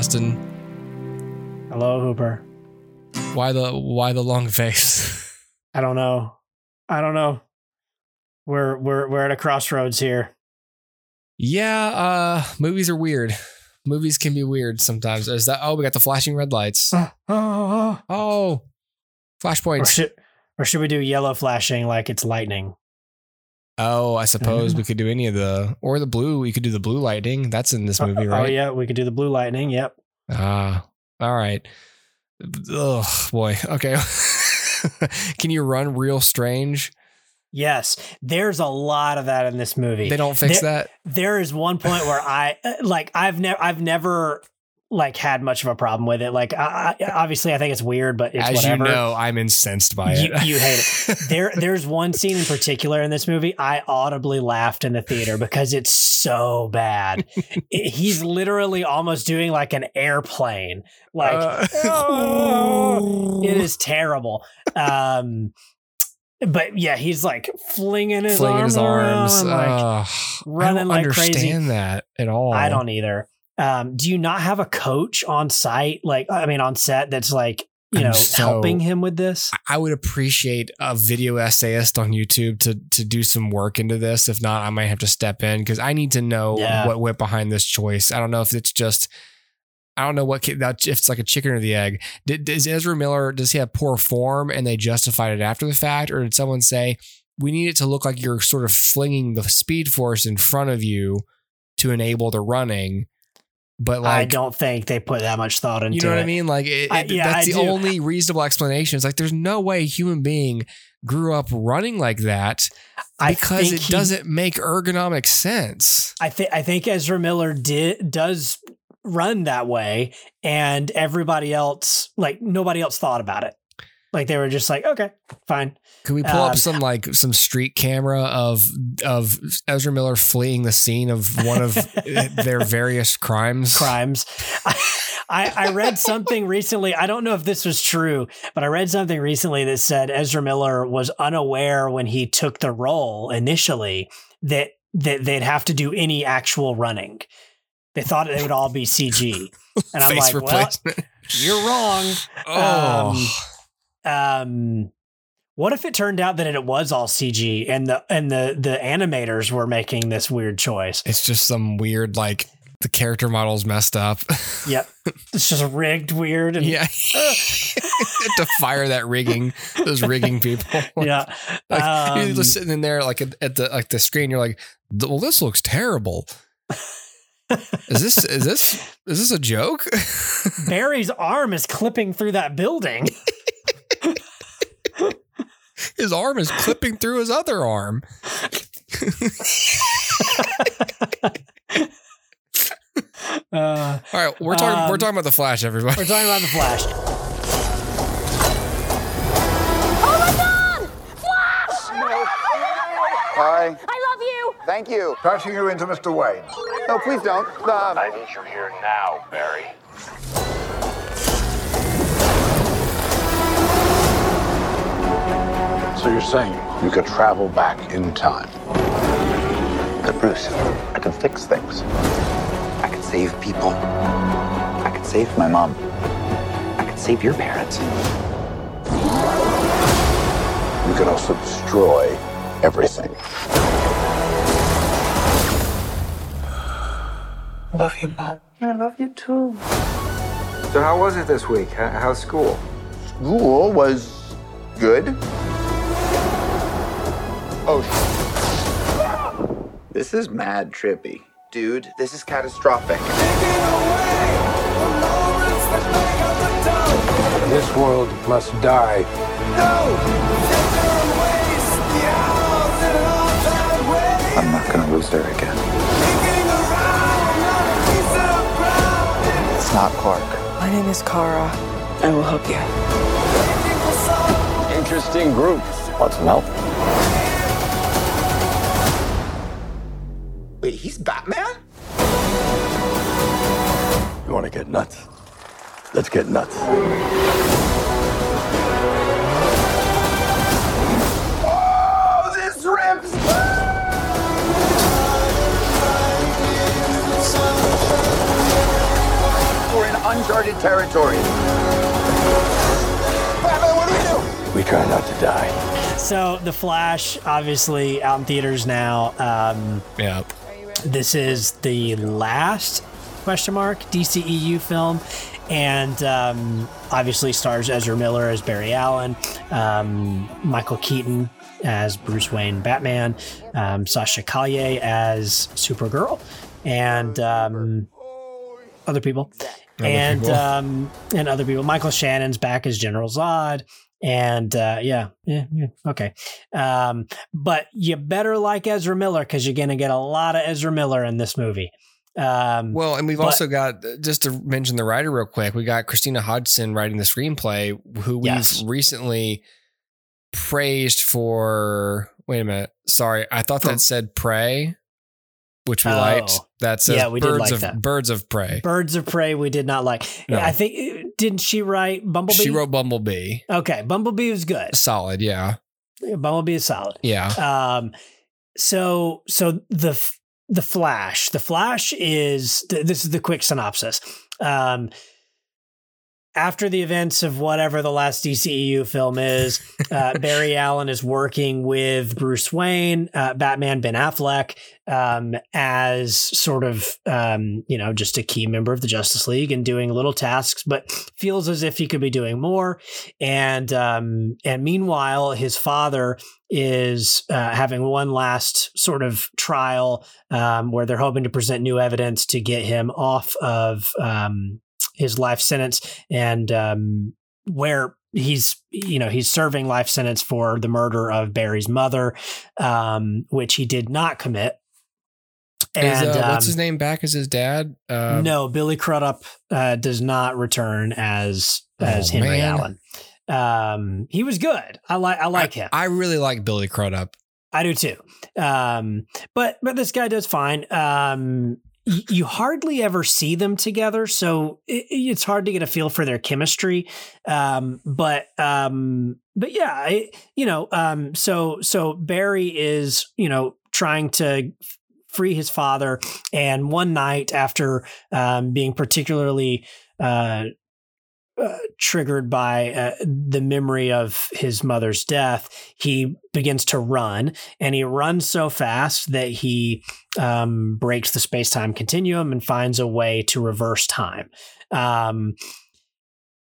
Hello, Dustin. Hello, Hooper. Why the why the long face? I don't know. I don't know. We're we're we're at a crossroads here. yeah, uh movies are weird. Movies can be weird sometimes. Is that oh we got the flashing red lights. Oh, oh, oh. Oh. Or Flashpoints. should or should we do yellow flashing like it's lightning? Oh, I suppose we could do any of the or the blue. We could do the blue lightning. That's in this movie, Oh, right? Oh yeah, we could do the blue lightning. Yep. Ah, all right. Oh boy. Okay. Can you run real strange? Yes, there's a lot of that in this movie. They don't fix There- that. there is one point where I uh, like I've never I've never like had much of a problem with it. Like I, I, obviously I think it's weird, but it's As whatever. you know, I'm incensed by You- it. you hate it. There there's one scene in particular in this movie I audibly laughed in the theater because it's so bad. It- he's literally almost doing like an airplane. Like Uh, oh, it is terrible. Um but yeah, he's like flinging his, flinging his arms, around, like, Ugh, running I don't like understand crazy. that at all. I don't either. Um, do you not have a coach on site, like I mean, on set that's like you know so- helping him with this? I would appreciate a video essayist on YouTube to to do some work into this. If not, I might have to step in because I need to know Yeah. what went behind this choice. I don't know if it's just. I don't know what if it's like a chicken or the egg. Did, does Ezra Miller does he have poor form and they justified it after the fact, or did someone say we need it to look like you're sort of flinging the speed force in front of you to enable the running, but like I don't think they put that much thought into it. you know what it. I mean? Like, it, I- yeah, that's I the do. only reasonable explanation. It's like there's no way a human being grew up running like that I because it he- doesn't make ergonomic sense. I think I think Ezra Miller did does run that way, and everybody else like nobody else thought about it. Like they were just like, okay, fine. Could we pull Um, up some like some street camera of of Ezra Miller fleeing the scene of one of their various crimes? crimes. I, I read something recently. I don't know if this was true, but I read something recently that said Ezra Miller was unaware when he took the role initially that that they'd have to do any actual running. They thought it would all be CG, and I'm Face like, well, you're wrong. oh, Um, what if it turned out that it was all CG and the and the the animators were making this weird choice? it's just some weird like the character model's messed up. Yep, it's just rigged weird and yeah, to fire that rigging, those rigging people. yeah. Like you're Um, just sitting in there, like at, at the like the screen, you're like, "Well, this looks terrible." is this is this is this a joke? Barry's arm is clipping through that building. His arm is clipping through his other arm. Uh, All right, we're talking we're Um, talking about the Flash, everybody. we're talking about the Flash. Oh my god! Flash! Hi. I love you! Thank you. Passing you into Mr. Wayne. No, please don't. Uh, I need you here now, Barry. So you're saying you could travel back in time? but Bruce, I can fix things. I can save people. I can save my mom. I can save your parents. You could also destroy everything. Love you, mom. I love you too. So how was it this week? How's school? School was good. Oh, This is mad trippy. Dude, this is catastrophic. This world must die. I'm not gonna lose her again. It's not Clark. My name is Kara. I will help you. Interesting group. Want some help? He's Batman? You want to get nuts? Let's get nuts. Oh, this rips! We're in uncharted territory. Batman, what do we do? We try not to die. So the Flash, obviously out in theaters now. Um, Yeah. This is the last question mark DCEU film, and um, obviously stars Ezra Miller as Barry Allen, um, Michael Keaton as Bruce Wayne Batman, um, Sasha Calle as Supergirl, and um, other people. and people. um and other people. Michael Shannon's back as General Zod. And uh, yeah, yeah, yeah, okay. Um, but you better like Ezra Miller because you're gonna get a lot of Ezra Miller in this movie. Um, Well, and we've But- also got just to mention the writer real quick. We got Christina Hodson writing the screenplay, who we've Yes. recently praised for. Wait a minute, sorry, I thought that said "Prey," which we Oh. liked. That says Yeah, we did like of that. Birds of Prey." Birds of Prey, we did not like. No. I think didn't she write Bumblebee? She wrote Bumblebee. Okay, Bumblebee was good. Solid, yeah, Bumblebee is solid. yeah. Um, so so the the Flash, the Flash is th- this is the quick synopsis. Um, after the events of whatever the last DCEU film is, uh, Barry Allen is working with Bruce Wayne, uh, Batman, Ben Affleck, um, as sort of um, you know just a key member of the Justice League and doing little tasks, but feels as if he could be doing more. And um, and meanwhile, his father is uh, having one last sort of trial um, where they're hoping to present new evidence to get him off of um, his life sentence and um, where he's you know he's serving life sentence for the murder of Barry's mother, um, which he did not commit. Is, uh, what's um, his name back as his dad? Uh, no, Billy Crudup uh, does not return as as Oh, Henry man. Allen. Um, he was good. I like I like him. I really like Billy Crudup. I do too. Um, but but this guy does fine. Um, you hardly ever see them together, so it, it's hard to get a feel for their chemistry. Um, but um, but yeah, you know, um, so so Barry is you know trying to free his father, and one night after um, being particularly uh, uh, triggered by uh, the memory of his mother's death, he begins to run, and he runs so fast that he um, breaks the space time continuum and finds a way to reverse time. Um,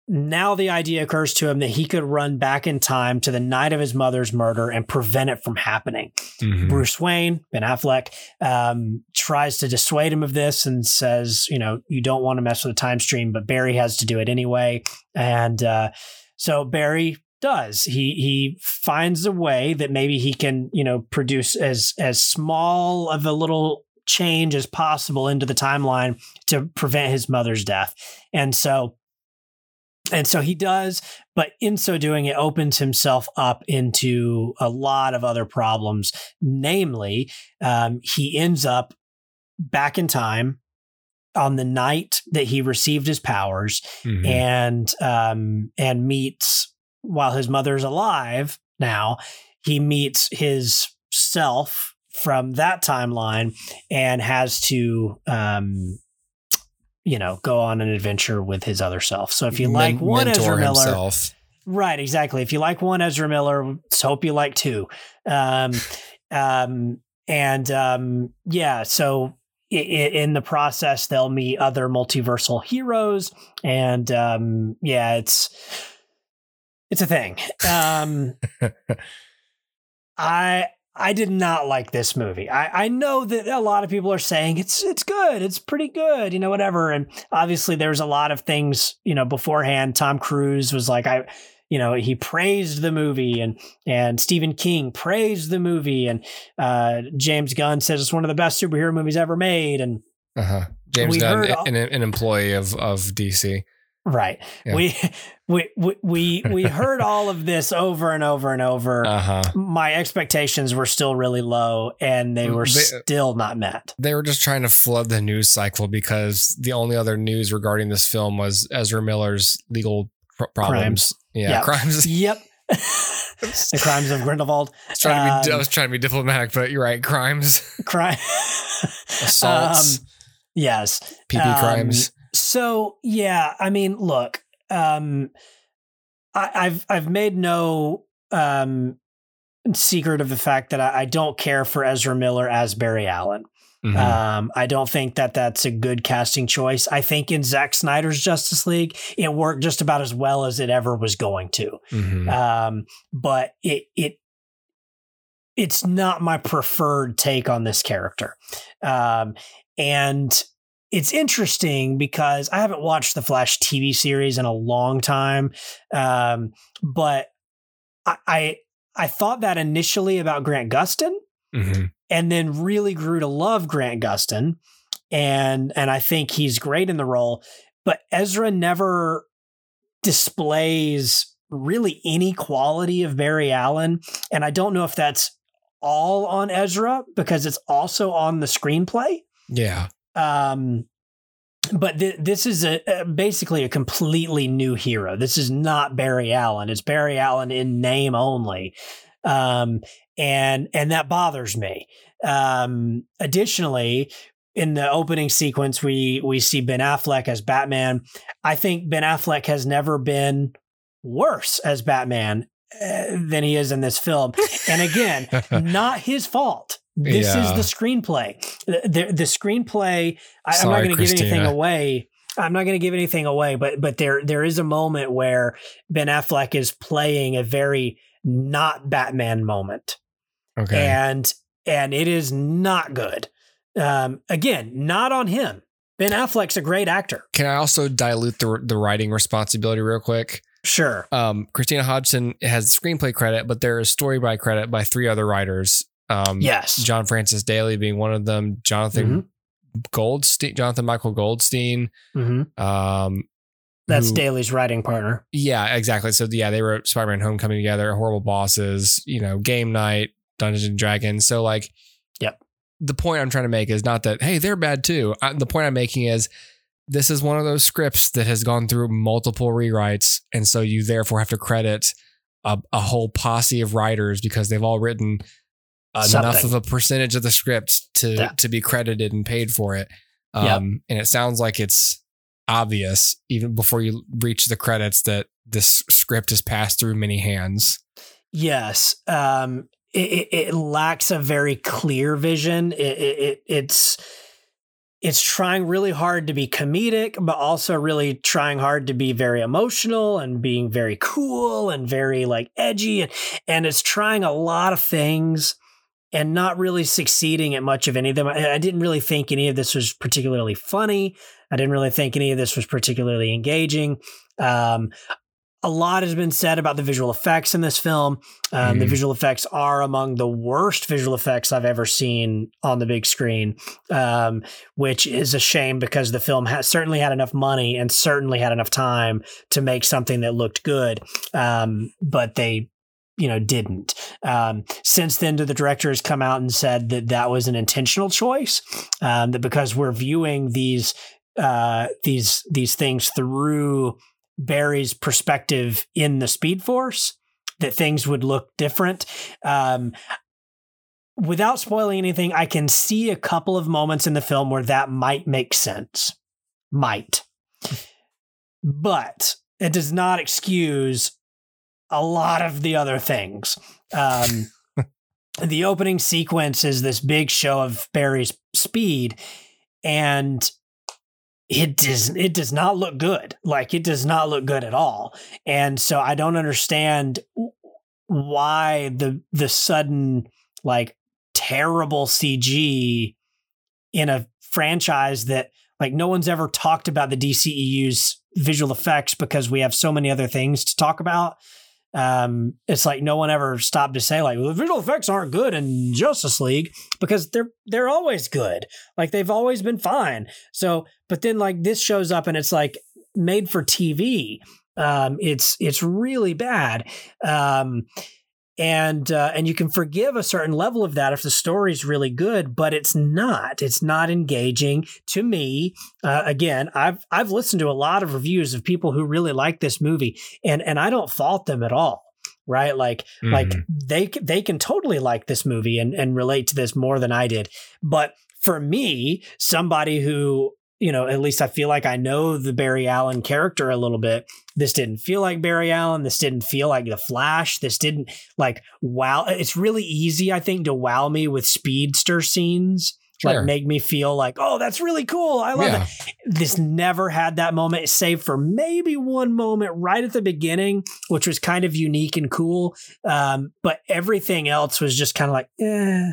now the idea occurs to him that he could run back in time to the night of his mother's murder and prevent it from happening. Mhm. Bruce Wayne, Ben Affleck, um, tries to dissuade him of this and says, you know, you don't want to mess with the time stream, but Barry has to do it anyway. And uh, so Barry does. He he finds a way that maybe he can, you know, produce as as small of a little change as possible into the timeline to prevent his mother's death. And so and so he does, but in so doing, it opens himself up into a lot of other problems. Namely, um, he ends up back in time on the night that he received his powers Mhm. and um, and meets while his mother's alive now. He meets his self from that timeline and has to um, you know go on an adventure with his other self. So if you like Men- one Ezra Miller, himself. Right, exactly. If you like one Ezra Miller, hope you like two. Um, um, and um, yeah, so in the process, they'll meet other multiversal heroes, and um, yeah, it's it's a thing. Um, I I did not like this movie. I, I know that a lot of people are saying it's it's good, it's pretty good, you know, whatever. And obviously, there's a lot of things, you know, beforehand. Tom Cruise was like, I, you know, he praised the movie, and and Stephen King praised the movie, and uh, James Gunn says it's one of the best superhero movies ever made, and Uh-huh. James Gunn, all- an, an employee of of DC. Right, Yeah. we we we we we heard all of this over and over and over. Uh huh. My expectations were still really low, and they were They- still not met. They were just trying to flood the news cycle because the only other news regarding this film was Ezra Miller's legal pr- problems. Yeah, Yeah. crimes. Yep. the crimes of Grindelwald. I was, trying to be, I Um, was trying to be diplomatic, but you're right. Crimes, Crime. assaults, Um, yes. PP Um, crimes. So yeah, I mean, look, um, I, I've I've made no um secret of the fact that I, I don't care for Ezra Miller as Barry Allen. Mhm. Um, I don't think that that's a good casting choice. I think in Zack Snyder's Justice League, it worked just about as well as it ever was going to. Mhm. Um, but it it it's not my preferred take on this character. Um, and it's interesting because I haven't watched the Flash TV series in a long time. Um, but I, I I thought that initially about Grant Gustin Mhm. and then really grew to love Grant Gustin. And and I think he's great in the role. But Ezra never displays really any quality of Barry Allen. And I don't know if that's all on Ezra because it's also on the screenplay. Yeah. Um, but th- this is a, a basically a completely new hero. This is not Barry Allen. It's Barry Allen in name only, um, and and that bothers me. Um, additionally, in the opening sequence, we we see Ben Affleck as Batman. I think Ben Affleck has never been worse as Batman uh, than he is in this film. And again, not his fault. This Yeah. is the screenplay. The, the, the screenplay. I, I'm not going to give anything away. I'm not going to give anything away, but but there there is a moment where Ben Affleck is playing a very not Batman moment, Okay. and and it is not good. Um, again, not on him. Ben Affleck's a great actor. Can I also dilute the the writing responsibility real quick? Sure. Um, Christina Hodson has screenplay credit, but there is story by credit by three other writers. Um, Yes. John Francis Daly being one of them. Jonathan Goldstein, Jonathan Michael Goldstein. hmm Um, That's who- Daly's writing partner. Yeah, exactly. So yeah, they wrote Spider-Man: Homecoming together, Horrible Bosses, you know, Game Night, Dungeons and Dragons. So like, Yep. The point I'm trying to make is not that hey they're bad too. I, the point I'm making is this is one of those scripts that has gone through multiple rewrites, and so you therefore have to credit a, a whole posse of writers because they've all written enough Something. of a percentage of the script to Yeah. to be credited and paid for it. Um, Yep. And it sounds like it's obvious even before you reach the credits that this script has passed through many hands. Yes. Um, it, it, it lacks a very clear vision. It, it, it, it's it's trying really hard to be comedic, but also really trying hard to be very emotional and being very cool and very like edgy and and it's trying a lot of things and not really succeeding at much of any of them. I, I didn't really think any of this was particularly funny. I didn't really think any of this was particularly engaging. Um, a lot has been said about the visual effects in this film. Um, The Mhm. visual effects are among the worst visual effects I've ever seen on the big screen, um, which is a shame because the film has certainly had enough money and certainly had enough time to make something that looked good, um, but they. You know, didn't. Um, since then, the director has come out and said that that was an intentional choice. Um, that because we're viewing these uh, these these things through Barry's perspective in the Speed Force, that things would look different. Um, without spoiling anything, I can see a couple of moments in the film where that might make sense. Might. But it does not excuse a lot of the other things. Um, the opening sequence is this big show of Barry's speed, and it does it does not look good. Like it does not look good at all. And so I don't understand why the the sudden like terrible CG in a franchise that like no one's ever talked about the DCEU's visual effects because we have so many other things to talk about. Um, it's like no one ever stopped to say like well, the visual effects aren't good in Justice League because they're they're always good. Like they've always been fine. So, but then like this shows up and it's like made for TV. Um, it's it's really bad. Um, and uh, and you can forgive a certain level of that if the story's really good, but it's not. It's not engaging to me. Uh, again, I've I've listened to a lot of reviews of people who really like this movie, and and I don't fault them at all. Right, like like Mhm. they they can totally like this movie and and relate to this more than I did. But for me, somebody who you know, at least I feel like I know the Barry Allen character a little bit. This didn't feel like Barry Allen. This didn't feel like The Flash. This didn't like wow. It's really easy, I think, to wow me with speedster scenes. Sure. Like make me feel like, oh, that's really cool. I love Yeah. it. This never had that moment, save for maybe one moment right at the beginning, which was kind of unique and cool. Um, but everything else was just kind of like, eh,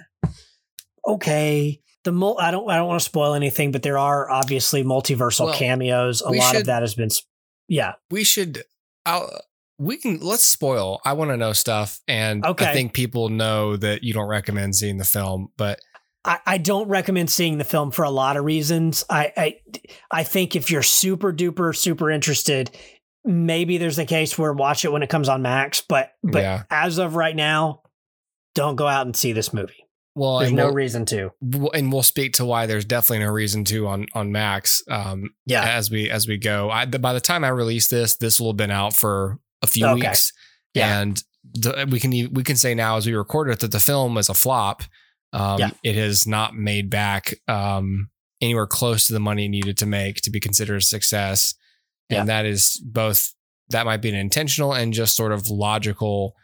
okay. The mul- I don't I don't want to spoil anything, but there are obviously multiversal Well, cameos. A lot should- of that has been, sp- yeah, we should I'll we can let's spoil. I want to know stuff and Okay. I think people know that you don't recommend seeing the film, but I, I don't recommend seeing the film for a lot of reasons. I, I I think if you're super duper super interested, maybe there's a case where watch it when it comes on Max. But but Yeah. as of right now, don't go out and see this movie. Well There's no we'll, reason to. and we'll speak to why there's definitely no reason to on on Max um Yeah. as we as we go. I by the time I release this, this will have been out for a few Okay. weeks. Yeah. And the, we can we can say now as we record it that the film is a flop. Um, Yeah. It has not made back um, anywhere close to the money needed to make to be considered a success, and Yeah. that is both that might be an intentional and just sort of logical,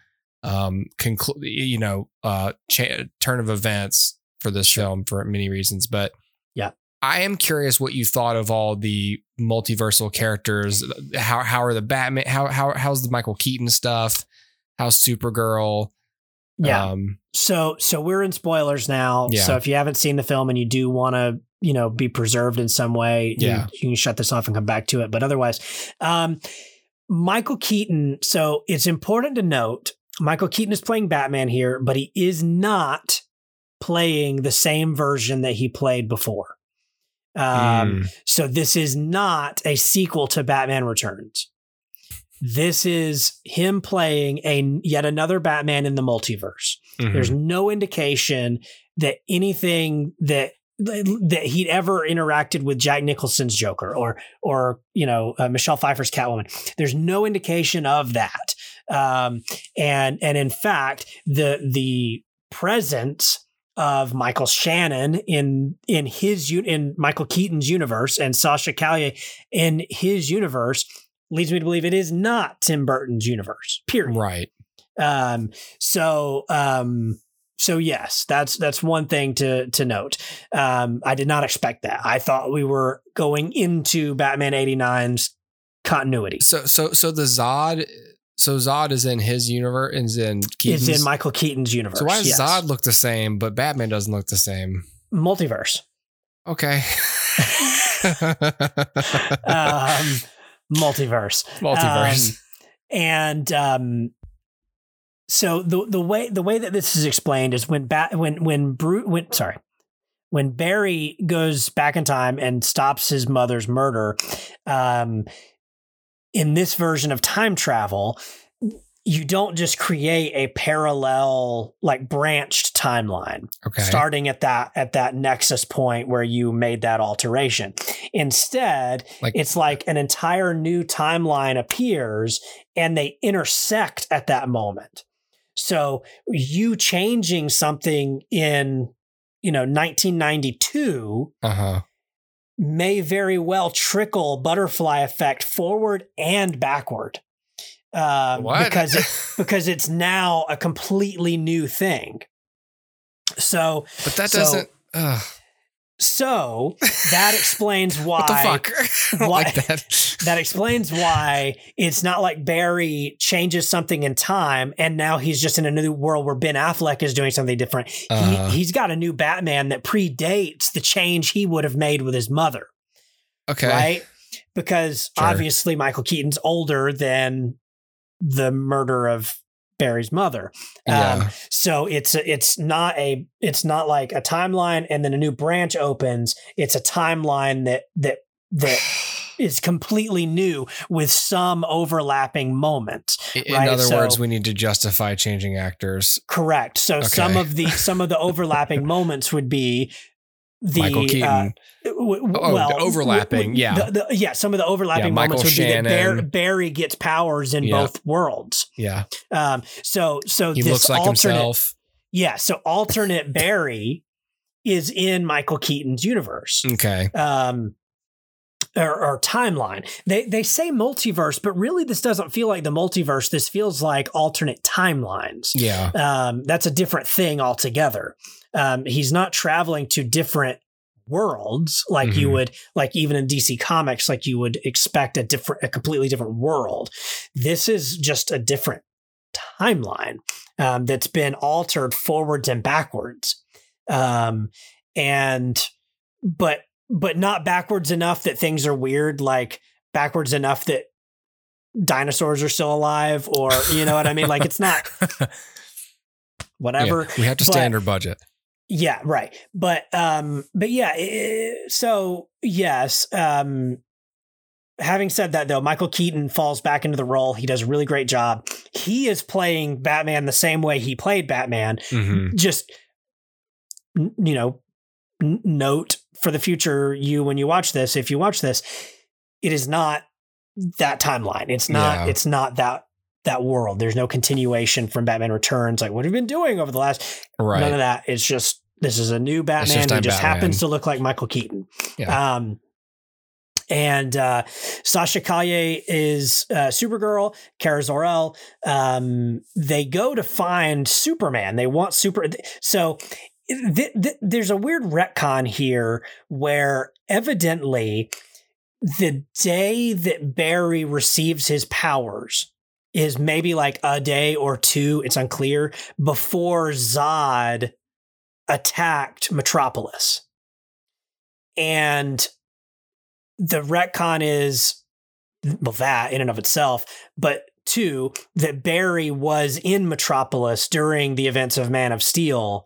um, conclu- you know, uh, cha- turn of events for this film for many reasons. But Yeah. I am curious what you thought of all the multiversal characters. How how are the Batman? How how how's the Michael Keaton stuff? How's Supergirl? Yeah. Um, So so we're in spoilers now. Yeah. So if you haven't seen the film and you do want to, you know, be preserved in some way, you- Yeah. you, can shut this off and come back to it. But otherwise, um, Michael Keaton. So it's important to note Michael Keaton is playing Batman here, but he is not playing the same version that he played before. Um, mm, so this is not a sequel to Batman Returns. This is him playing a yet another Batman in the multiverse. mhm. There's no indication that anything that that he'd ever interacted with Jack Nicholson's Joker or or you know uh, Michelle Pfeiffer's Catwoman. There's no indication of that. Um, and and in fact, the the presence of Michael Shannon in in his in Michael Keaton's universe and Sasha Calle in his universe leads me to believe it is not Tim Burton's universe. Period. right. Um, so, um, so yes, that's that's one thing to to note. Um, I did not expect that. I thought we were going into Batman 89's continuity. So so so the Zod. So Zod is in his universe. Is in Keaton's. Is in Michael Keaton's universe. so why does yes. Zod look the same, but Batman doesn't look the same? multiverse? Okay. Um, multiverse. Multiverse. Um, and um, so the the way the way that this is explained is when bat when when Bru- when sorry when Barry goes back in time and stops his mother's murder, um, in this version of time travel, you don't just create a parallel like branched timeline okay. starting at that at that nexus point where you made that alteration. Instead, Like- it's like an entire new timeline appears and they intersect at that moment. So you changing something in you know 1992 Uh huh. May very well trickle butterfly effect forward and backward. Um? Because it, because it's now a completely new thing. So but that so- doesn't. ugh, so that explains why what the fuck? I don't why- like that. That explains why it's not like Barry changes something in time and now he's just in a new world where Ben Affleck is doing something different. Uh-huh. he, he's got a new Batman that predates the change he would have made with his mother. Okay. right? Because Sure. obviously Michael Keaton's older than the murder of Barry's mother. Um, Yeah. so it's it's not a it's not like a timeline and then a new branch opens. It's a timeline that that that is completely new with some overlapping moments. In right, other so- words, we need to justify changing actors. Correct. So some of the some of the overlapping moments would be the Michael Keaton. uh, w- w- Oh, well, overlapping, w- yeah. the- the- yeah. Some of the overlapping Yeah, moments would be that Bar- Barry gets powers in Yeah. both worlds. yeah. Um, so so He this looks like alternate, himself. Yeah. So alternate Barry is in Michael Keaton's universe. Okay. Um, or, or timeline. They they say multiverse, but really this doesn't feel like the multiverse. This feels like alternate timelines. Yeah. Um, that's a different thing altogether. Um, he's not traveling to different worlds like you Mhm. would like even in DC comics like you would expect a different a completely different world. This is just a different timeline um, that's been altered forwards and backwards. Um, and but but not backwards enough that things are weird like backwards enough that dinosaurs are still alive or you know what I mean like it's not whatever Yeah, we have to but- stay under budget. yeah, right. But um but yeah, so yes, um having said that though, Michael Keaton falls back into the role. He does a really great job. He is playing Batman the same way he played Batman. Mhm. Just you know, note for the future you when you watch this, if you watch this, it is not that timeline. It's not Yeah. it's not that that world. There's no continuation from Batman Returns. Like, what have you been doing over the last Right. None of that. It's just this is a new Batman just who just Batman. happens to look like Michael Keaton. Yeah. Um, and uh, Sasha Calle is uh, Supergirl. Kara Zor-El. Um, they go to find Superman. They want super. So th- th- there's a weird retcon here where evidently the day that Barry receives his powers is maybe like a day or two, it's unclear, before Zod attacked Metropolis. And the retcon is, well, that in and of itself, but two, that Barry was in Metropolis during the events of Man of Steel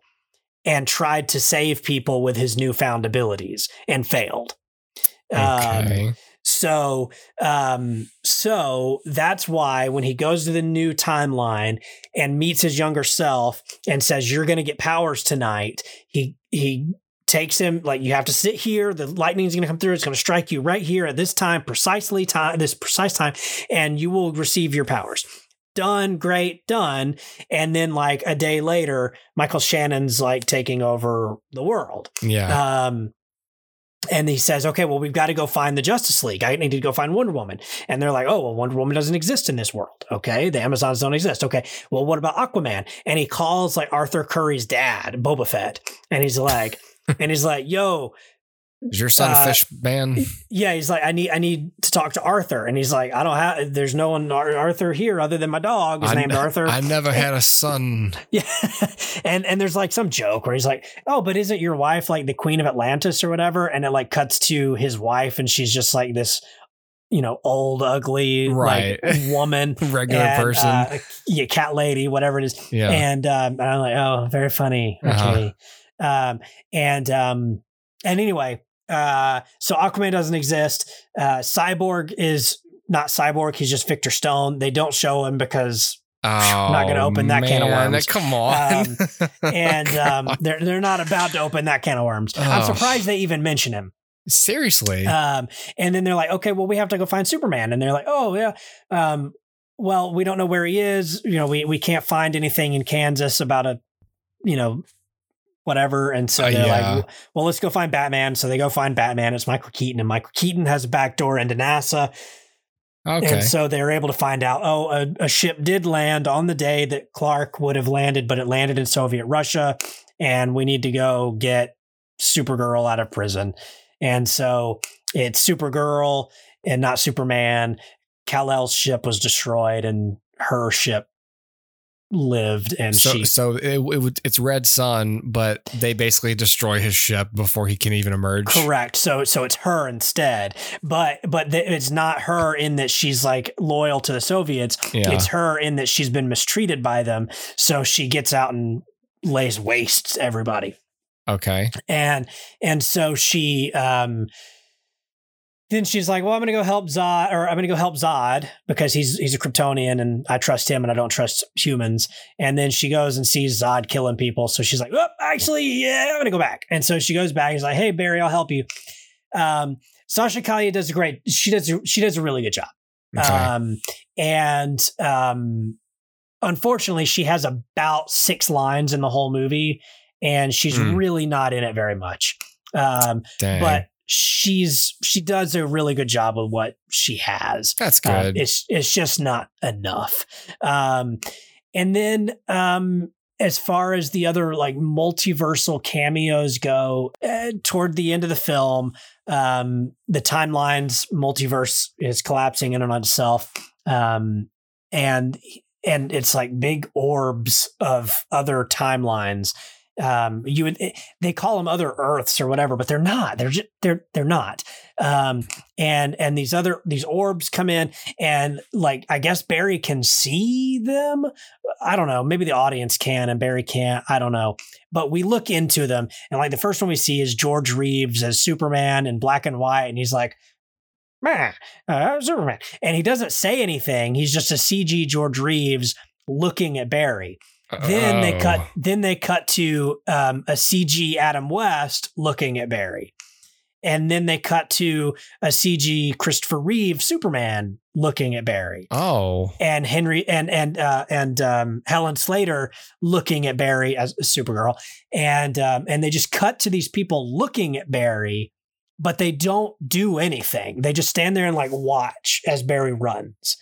and tried to save people with his newfound abilities and failed. Um, Okay. so, um, so that's why when he goes to the new timeline and meets his younger self and says, "You're going to get powers tonight," he he takes him like you have to sit here. The lightning's going to come through. It's going to strike you right here at this time, precisely time, this precise time, and you will receive your powers. Done, great, done. And then like a day later, Michael Shannon's like taking over the world. yeah. Um, and he says, okay, well, we've got to go find the Justice League. I need to go find Wonder Woman. And they're like, oh, well, Wonder Woman doesn't exist in this world. Okay. The Amazons don't exist. Okay. Well, what about Aquaman? And he calls like Arthur Curry's dad, Boba Fett. And he's like, and he's like, yo, Is your son uh, Fish Man? yeah, he's like, I need, I need to talk to Arthur. And he's like, I don't have, there's no one, Ar- Arthur here other than my dog is I named n- Arthur. I never had a son. Yeah. and and there's like some joke where he's like, "Oh, but isn't your wife like the queen of Atlantis or whatever?" And it like cuts to his wife and she's just like this you know, old ugly Right. like woman Regular and, person. uh, yeah, cat lady, whatever it is. yeah. And um and I'm like, "Oh, very funny." Uh-huh. Okay. Um and um and anyway, uh so Aquaman doesn't exist. Uh Cyborg is not Cyborg, he's just Victor Stone. They don't show him because oh, not gonna open that can of worms. Come on. and um, they're they're not about to open that can of worms. I'm Oh. surprised they even mention him. Seriously. Um, and then they're like, okay, well, we have to go find Superman, and they're like, oh yeah, um, well, we don't know where he is. You know, we we can't find anything in Kansas about a, you know, whatever. And so Uh, they're yeah. like, well, let's go find Batman. So they go find Batman. It's Michael Keaton, and Michael Keaton has a back door into NASA. okay. And so they're able to find out, oh, a, a ship did land on the day that Clark would have landed, but it landed in Soviet Russia. And we need to go get Supergirl out of prison. And so it's Supergirl and not Superman. Kal-El's ship was destroyed and her ship lived and so she so it, it would it's Red Son, but they basically destroy his ship before he can even emerge. Correct. So so it's her instead, but but th- it's not her in that she's like loyal to the Soviets. Yeah. It's her in that she's been mistreated by them. So she gets out and lays waste to everybody. Okay. And and so she um then she's like, "Well, I'm going to go help Zod, or I'm going to go help Zod because he's he's a Kryptonian, and I trust him, and I don't trust humans." And then she goes and sees Zod killing people, so she's like, "Oh, actually, yeah, I'm going to go back." And so she goes back. He's like, "Hey, Barry, I'll help you." Um, Sasha Calle does a great. She does. She does a really good job. Okay. Um, and um, unfortunately, she has about six lines in the whole movie, and she's Hmm. really not in it very much. Um, Dang. but she's she does a really good job with what she has. That's Um, good. it's it's just not enough. Um, and then um, as far as the other like multiversal cameos go, uh, toward the end of the film, um, the timelines multiverse is collapsing in and on itself, um, and and it's like big orbs of other timelines. Um, you would they call them other Earths or whatever, but they're not. They're just they're they're not. Um, and and these other these orbs come in and like I guess Barry can see them. I don't know. Maybe the audience can and Barry can't. I don't know. But we look into them and like the first one we see is George Reeves as Superman in black and white, and he's like. Man, uh, Superman. And he doesn't say anything. He's just a CG George Reeves looking at Barry. Then they Oh. cut. Then they cut to um, a CG Adam West looking at Barry, and then they cut to a CG Christopher Reeve Superman looking at Barry, Oh. and Henry and and uh, and um, Helen Slater looking at Barry as Supergirl, and um, and they just cut to these people looking at Barry, but they don't do anything. They just stand there and like watch as Barry runs.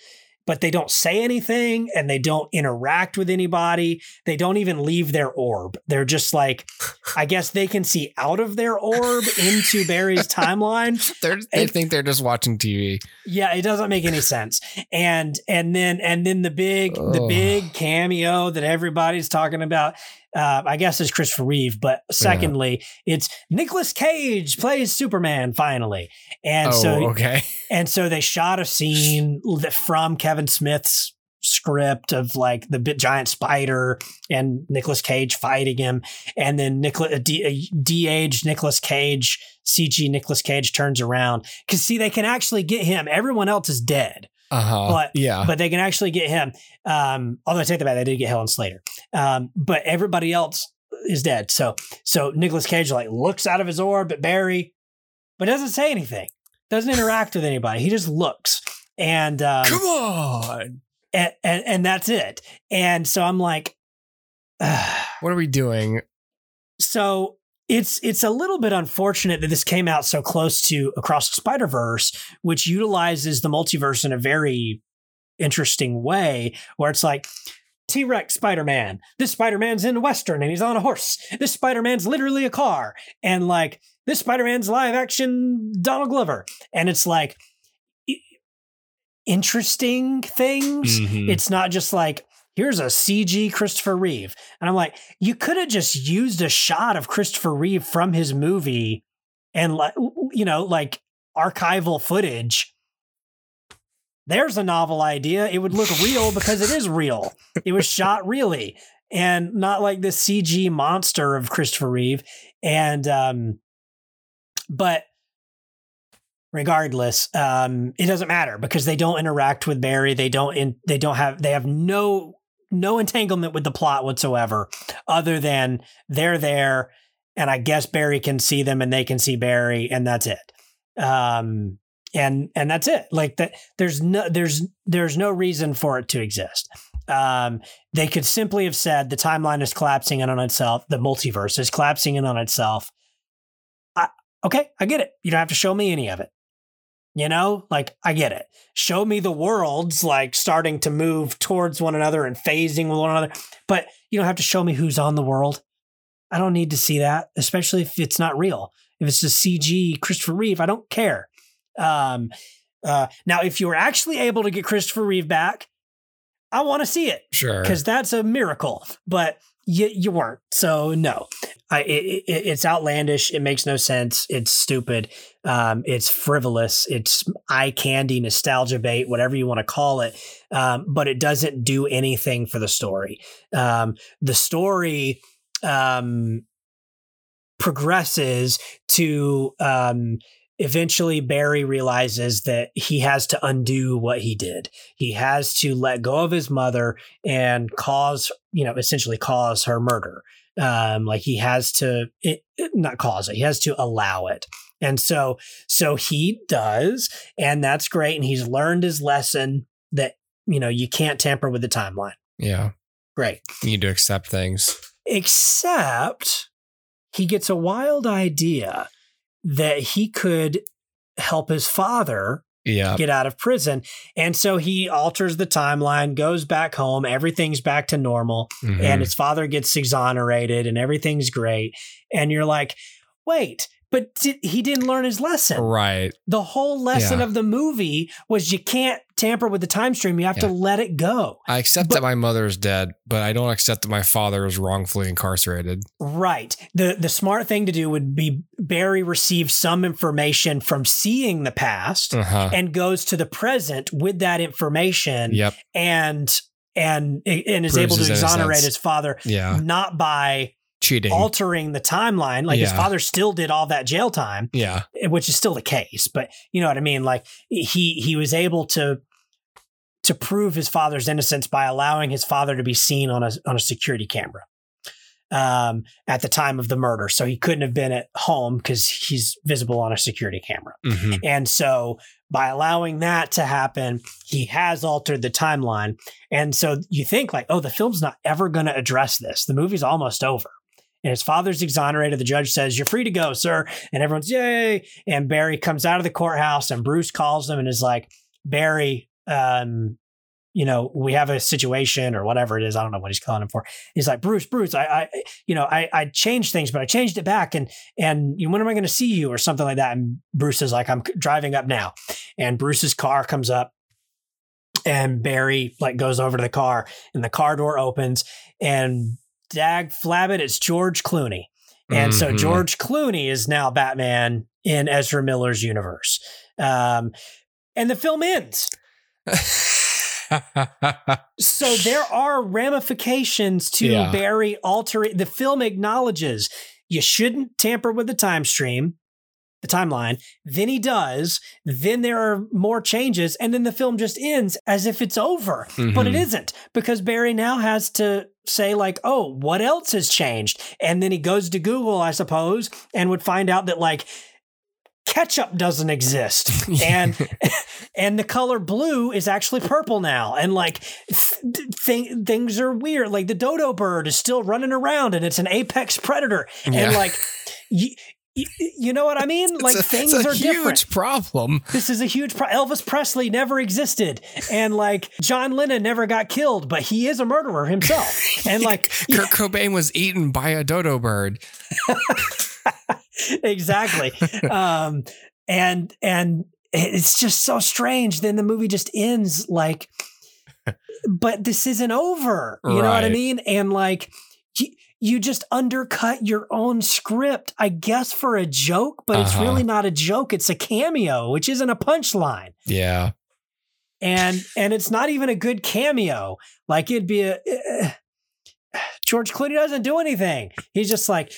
But they don't say anything and they don't interact with anybody. They don't even leave their orb. They're just like, I guess they can see out of their orb into Barry's timeline. They're, they And- think they're just watching TV. Yeah, it doesn't make any sense. And and then and then the big the big cameo that everybody's talking about, uh, I guess is Christopher Reeve. But secondly, it's Nicolas Cage plays Superman finally, and oh, so okay. and so they shot a scene from Kevin Smith's script of like the giant spider and Nicolas Cage fighting him, and then Nicolas de- de-aged Nicolas Cage, CG Nicolas Cage turns around because see they can actually get him. Everyone else is dead, Uh huh. But- yeah. but they can actually get him. Um, although I take that back, they did get Helen Slater, um, but everybody else is dead. So so Nicolas Cage like looks out of his orb at Barry, but doesn't say anything. Doesn't interact with anybody. He just looks. And um, Come on. and, and and that's it. And so I'm like, What are we doing? so it's it's a little bit unfortunate that this came out so close to Across the Spider Verse, which utilizes the multiverse in a very interesting way, where it's like. T Rex Spider Man. This Spider Man's in Western and he's on a horse. This Spider Man's literally a car. And like, this Spider Man's live action Donald Glover. And it's like interesting things. Mhm. It's not just like, here's a CG Christopher Reeve. And I'm like, you could have just used a shot of Christopher Reeve from his movie and like, you know, like archival footage. There's a novel idea. It would look real because it is real. It was shot really and not like the CG monster of Christopher Reeve. And, um, but regardless, um, it doesn't matter because they don't interact with Barry. They don't, in, they don't have, they have no, no entanglement with the plot whatsoever other than they're there and I guess Barry can see them and they can see Barry and that's it. Um, and and that's it. Like that, there's no there's there's no reason for it to exist. Um, they could simply have said the timeline is collapsing in on itself. The multiverse is collapsing in on itself. I, okay, I get it. You don't have to show me any of it. You know, like I get it. Show me the worlds like starting to move towards one another and phasing with one another, but you don't have to show me who's on the world. I don't need to see that, especially if it's not real. If it's a CG Christopher Reeve, I don't care. Um, uh, now, if you were actually able to get Christopher Reeve back, I want to see it Sure. because that's a miracle. But you you weren't, so no. I it, it, it's outlandish. It makes no sense. It's stupid. Um, it's frivolous. It's eye candy, nostalgia bait, whatever you want to call it. Um, but it doesn't do anything for the story. Um, the story um, progresses to um, eventually Barry realizes that he has to undo what he did. He has to let go of his mother and cause, you know, essentially cause her murder. Um, like he has to it, it- not cause it, he has to allow it. And so, so he does, and that's great. And he's learned his lesson that, you know, you can't tamper with the timeline. yeah. Great. You need to accept things. Except he gets a wild idea that he could help his father Yeah. get out of prison. And so he alters the timeline, goes back home, everything's back to normal, Mhm. and his father gets exonerated and everything's great. And you're like, wait, but he didn't learn his lesson. right. The whole lesson Yeah. of the movie was you can't tamper with the time stream. You have to let it go. I accept But- that my mother is dead, but I don't accept that my father is wrongfully incarcerated. Right. The the smart thing to do would be Barry receives some information from seeing the past Uh huh. and goes to the present with that information Yep. and and and is Proves able to his exonerate innocence. his father Yeah. not by Cheating. altering the timeline like his father still did all that jail time yeah. which is still the case but you know what i mean like he he was able to to prove his father's innocence by allowing his father to be seen on a on a security camera um at the time of the murder so he couldn't have been at home because he's visible on a security camera hmm and so by allowing that to happen, he has altered the timeline. And so you think like, oh, the film's not ever going to address this. The movie's almost over. And his father's exonerated. The judge says, You're free to go, sir. And everyone's yay. And Barry comes out of the courthouse and Bruce calls him and is like, Barry, um, you know, we have a situation or whatever it is. I don't know what he's calling him for. He's like, Bruce, Bruce, I, I you know, I, I changed things, but I changed it back. And, and you when am I going to see you or something like that? And Bruce is like, I'm driving up now. And Bruce's car comes up and Barry like goes over to the car and the car door opens and dag flabbit, it's George Clooney. And so Mhm. George Clooney is now Batman in Ezra Miller's universe. Um, and the film ends. So there are ramifications to Yeah. Barry altering. The film acknowledges you shouldn't tamper with the time stream, the timeline. Then he does. Then there are more changes, and then the film just ends as if it's over. But it Mhm. isn't because Barry now has to say like, "Oh, what else has changed?" And then he goes to Google, I suppose, and would find out that like ketchup doesn't exist and and the color blue is actually purple now and like th- th- things are weird like the dodo bird is still running around and it's an apex predator and like y- you know what i mean like a- things are huge different problem. this is a huge problem. elvis presley never existed and like john lennon never got killed but he is a murderer himself and like Kurt Cobain was eaten by a dodo bird. exactly. um, and and it's just so strange. Then the movie just ends like, but this isn't over. You know what I mean? And like, you, just undercut your own script, I guess, for a joke, but it's Uh-huh. really not a joke. It's a cameo, which isn't a punchline. Yeah. And and it's not even a good cameo. Like it'd be a. eh, George Clooney doesn't do anything. He's just like,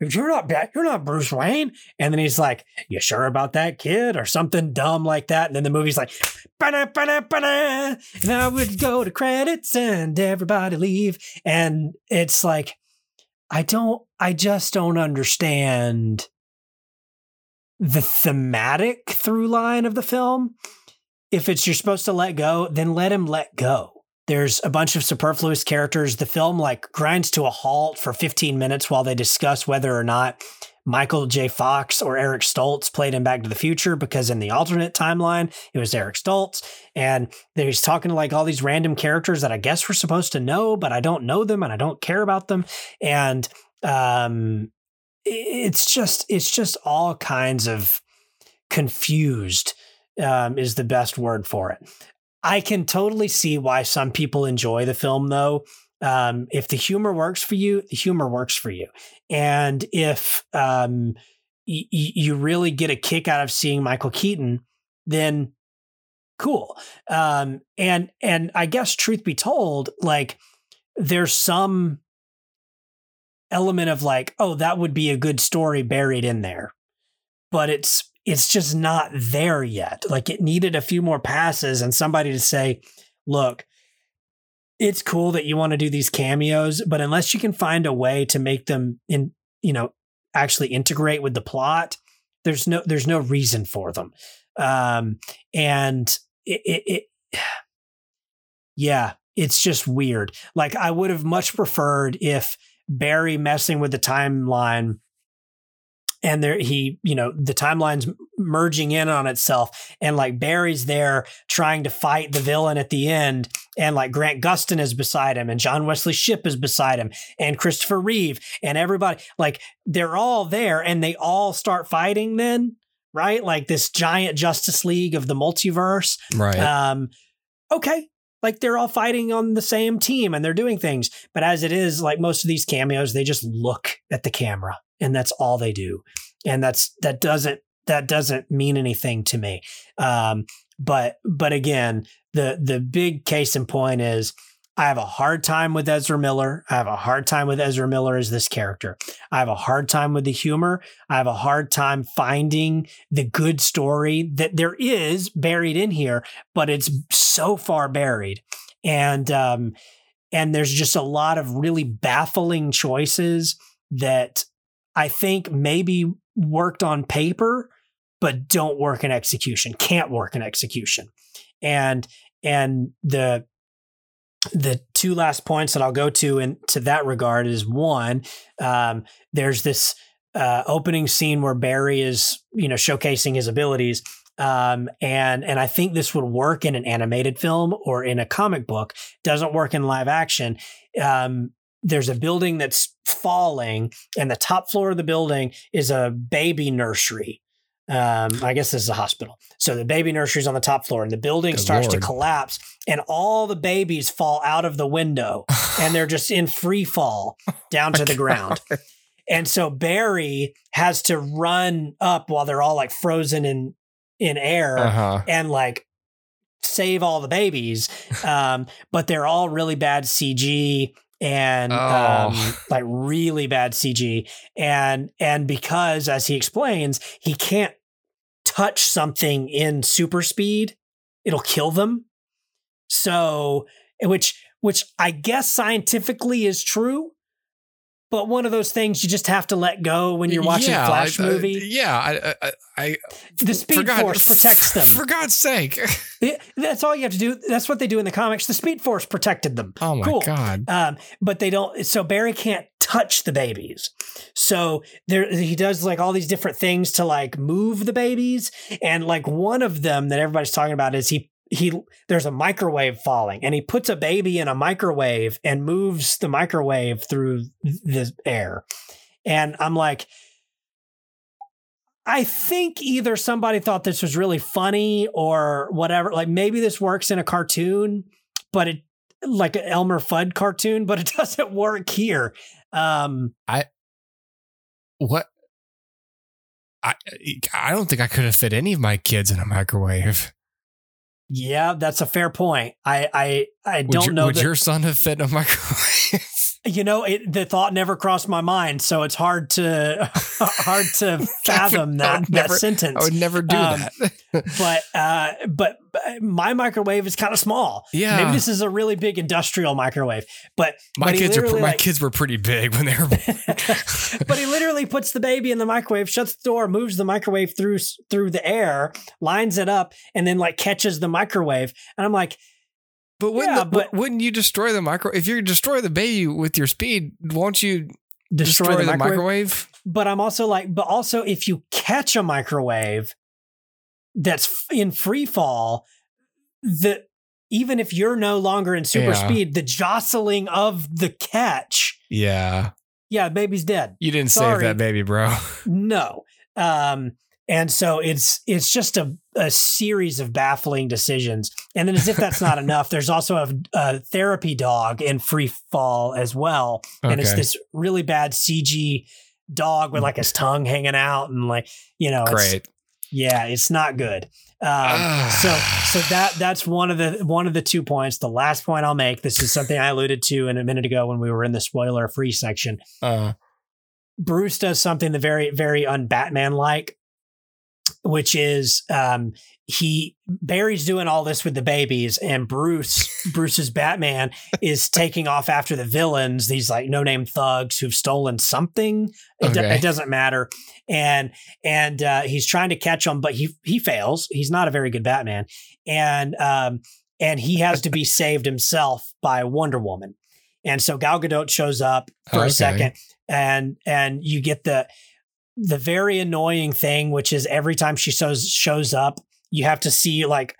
you're not you're not Bruce Wayne. And then he's like, you sure about that kid or something dumb like that. And then the movie's like, "Ba-da, ba-da, ba-da." and I would go to credits and everybody leave. And it's like, I don't, I just don't understand the thematic through line of the film. If it's you're supposed to let go, then let him let go. There's a bunch of superfluous characters. The film like grinds to a halt for 15 minutes while they discuss whether or not Michael J. Fox or Eric Stoltz played in Back to the Future because in the alternate timeline, it was Eric Stoltz. And he's talking to like all these random characters that I guess we're supposed to know, but I don't know them and I don't care about them. And um, it's just, it's just all kinds of confused um, is the best word for it. I can totally see why some people enjoy the film, though. Um, if the humor works for you, the humor works for you. And if um, y- you really get a kick out of seeing Michael Keaton, then cool. Um, and and I guess truth be told, like there's some element of like, oh, that would be a good story buried in there, but it's it's just not there yet. Like it needed a few more passes and somebody to say, look, it's cool that you want to do these cameos, but unless you can find a way to make them in, you know, actually integrate with the plot, there's no there's no reason for them. Um, and it, it, it yeah, it's just weird. Like I would have much preferred if Barry messing with the timeline and there he you know the timeline's merging in on itself and like barry's there trying to fight the villain at the end and like grant gustin is beside him and john wesley shipp is beside him and christopher reeve and everybody like they're all there and they all start fighting then right? Like this giant justice league of the multiverse. Right. um okay like they're all fighting on the same team and they're doing things but as it is like most of these cameos they just look at the camera and that's all they do and that's that doesn't that doesn't mean anything to me um but but again the the big case in point is I have a hard time with Ezra Miller. I have a hard time with Ezra Miller as this character. I have a hard time with the humor. I have a hard time finding the good story that there is buried in here, but it's so far buried. And um and there's just a lot of really baffling choices that I think maybe worked on paper but don't work in execution. Can't work in execution. And and the the two last points that I'll go to in to that regard is one, um, there's this uh, opening scene where Barry is, you know, showcasing his abilities. Um, and and I think this would work in an animated film or in a comic book. Doesn't work in live action. Um, there's a building that's falling, and the top floor of the building is a baby nursery. Um, I guess this is a hospital. So the baby nursery is on the top floor, and the building Good starts Lord. to collapse, and all the babies fall out of the window, and they're just in free fall down to the ground. And so Barry has to run up while they're all like frozen in in air Uh huh. and like save all the babies. Um, but they're all really bad CG and um, Oh. like really bad CG. And and because as he explains, he can't touch something in super speed, it'll kill them. So which which I guess scientifically is true. But one of those things you just have to let go when you're watching a Flash I- I- movie. yeah, I, I, I the Speed God- Force protects them. For God's sake! That's all you have to do. That's what they do in the comics. The Speed Force protected them. Oh my Cool. God! Um, but they don't. So Barry can't touch the babies. So there, he does like all these different things to like move the babies, and like one of them that everybody's talking about is he he. There's a microwave falling, and he puts a baby in a microwave and moves the microwave through the air, and I'm like. I think either somebody thought this was really funny or whatever. Like maybe this works in a cartoon, but it like an Elmer Fudd cartoon, but it doesn't work here. Um, i What? I I don't think I could have fit any of my kids in a microwave. Yeah, that's a fair point. I I I don't your, know would that, your son have fit in a microwave? You know it, the thought never crossed my mind, so it's hard to hard to fathom that that never- sentence. I would never do Um, that. but uh, but my microwave is kind of small. Yeah. maybe this is a really big industrial microwave. But my but kids are my like- kids were pretty big when they were. but he literally puts the baby in the microwave, shuts the door, moves the microwave through through the air, lines it up, and then like catches the microwave. And I'm like, But wouldn't Yeah, the- but- wouldn't you destroy the micro? If you destroy the baby with your speed, won't you destroy, the, microwave. microwave? But I'm also like, but also if you catch a microwave that's in free fall, the even if you're no longer in super Yeah. speed, the jostling of the catch, Yeah, yeah, baby's dead. you didn't Sorry. save that baby, bro. No. Um, and so it's it's just a, a series of baffling decisions. And then as if that's not enough, there's also a, a therapy dog in free fall as well. And it's this really bad CG dog with like his tongue hanging out and like, you know, it's, Great. yeah, it's not good. Um, so so that that's one of the one of the two points. The last point I'll make, this is something I alluded to in a minute ago when we were in the spoiler free section. Uh, Bruce does something that very, very un-Batman like, which is um, he Barry's doing all this with the babies, and Bruce, Bruce's Batman, is taking off after the villains, these like no-name thugs who've stolen something. It, do- Okay. it doesn't matter, and and uh, he's trying to catch them, but he he fails. He's not a very good Batman, and um, and he has to be saved himself by Wonder Woman. And so Gal Gadot shows up for Okay. a second, and and you get the the very annoying thing, which is every time she shows shows up, you have to see like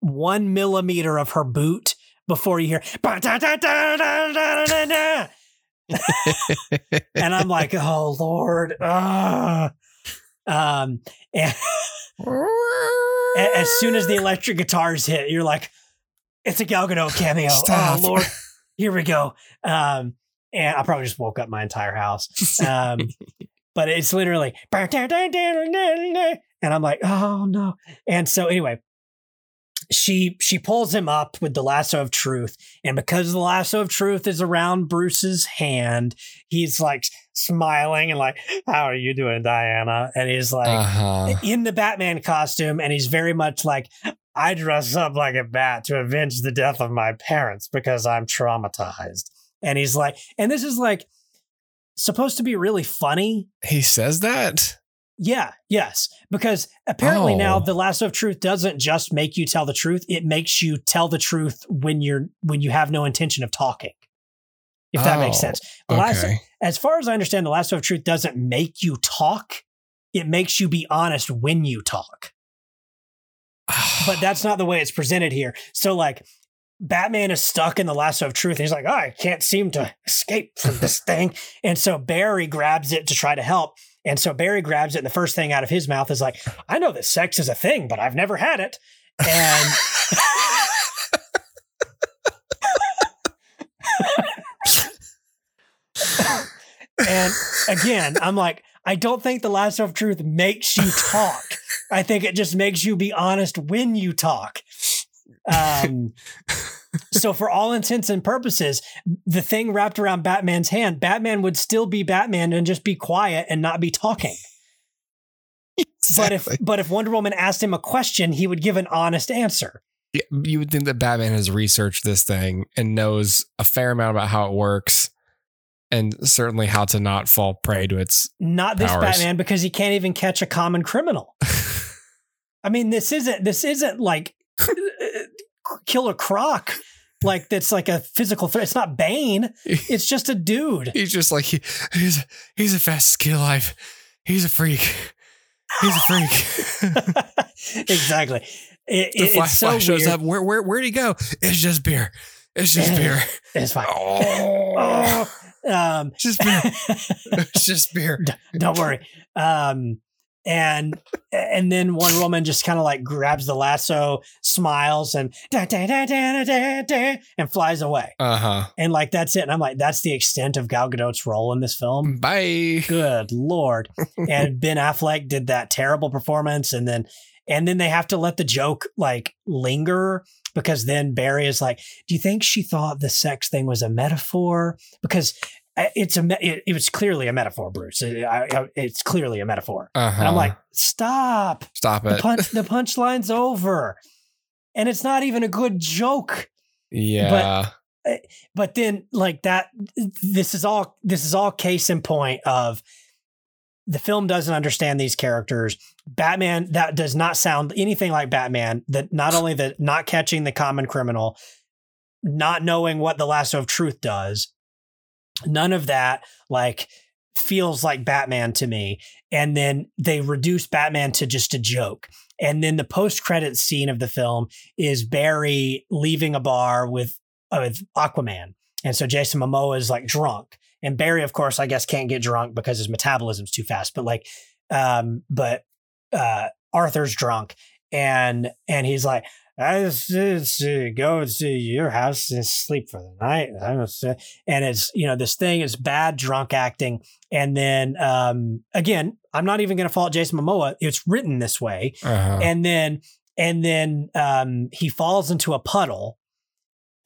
one millimeter of her boot before you hear. And I'm like, oh Lord. ah." Um, and as soon as the electric guitars hit, you're like, it's a Gal Gadot cameo. Stop. Oh Lord, here we go. Um, and I probably just woke up my entire house. Um, but it's literally, and I'm like, oh no. And so anyway, she she pulls him up with the lasso of truth, and because the lasso of truth is around Bruce's hand, he's like smiling and like, "How are you doing, Diana?" And he's like, uh-huh. in the Batman costume, and he's very much like, I dress up like a bat to avenge the death of my parents because I'm traumatized. And he's like, and this is like supposed to be really funny. He says that? Yeah, yes. Because apparently now Oh. the lasso of truth doesn't just make you tell the truth, it makes you tell the truth when you're when you have no intention of talking. If that makes Oh, sense. The lasso, Okay. as far as I understand, the lasso of truth doesn't make you talk. It makes you be honest when you talk. but that's not the way it's presented here. So like Batman is stuck in the lasso of truth. And he's like, oh, I can't seem to escape from this thing. And so Barry grabs it to try to help. And so Barry grabs it, and the first thing out of his mouth is like, I know that sex is a thing, but I've never had it. And and again, I'm like, I don't think the lasso of truth makes you talk. I think it just makes you be honest when you talk. Um, so, for all intents and purposes, the thing wrapped around Batman's hand, Batman would still be Batman and just be quiet and not be talking. But if but if Wonder Woman asked him a question, he would give an honest answer. Yeah, you would think that Batman has researched this thing and knows a fair amount about how it works and certainly how to not fall prey to its Not this Powers. Batman because he can't even catch a common criminal. I mean, this isn't this isn't like Killer Croc, like that's like a physical threat. It's not Bane. It's just a dude. He's just like he, he's he's the fastest kid alive. He's a freak. He's a freak. exactly. It, the it- flash, so flash shows up. Where where where'd he go? It's just beer. It's just beer. It's fine. Oh, Oh, um, it's just beer. It's just beer. D- don't worry. Um, and and then one Woman just kind of like grabs the lasso, smiles, and da, da, da, da, da, da, and flies away. Uh huh. And like that's it. And I'm like, that's the extent of Gal Gadot's role in this film. Bye. Good lord. and Ben Affleck did that terrible performance, and then and then they have to let the joke like linger because then Barry is like, "Do you think she thought the sex thing was a metaphor?" Because it's a it, it was clearly a metaphor, Bruce. It- I- it's clearly a metaphor. Uh huh. And I'm like, stop. stop The it. punch the punchline's over. And it's not even a good joke. yeah. But then like that this is all this is all case in point of the film doesn't understand these characters. Batman that does not sound anything like Batman. That not only the not catching the common criminal, not knowing what the lasso of truth does, none of that like feels like Batman to me. And then they reduce Batman to just a joke. And then the post credit scene of the film is Barry leaving a bar with uh, with Aquaman. And so Jason Momoa is like drunk. And Barry, of course, I guess can't get drunk because his metabolism's too fast. But like, um, but uh, Arthur's drunk, and and he's like, I just, just, uh, go to your house and sleep for the night. I don't say- And it's you know this thing is bad drunk acting. And then um, again, I'm not even going to fault Jason Momoa. It's written this way Uh-huh. and then and then um, he falls into a puddle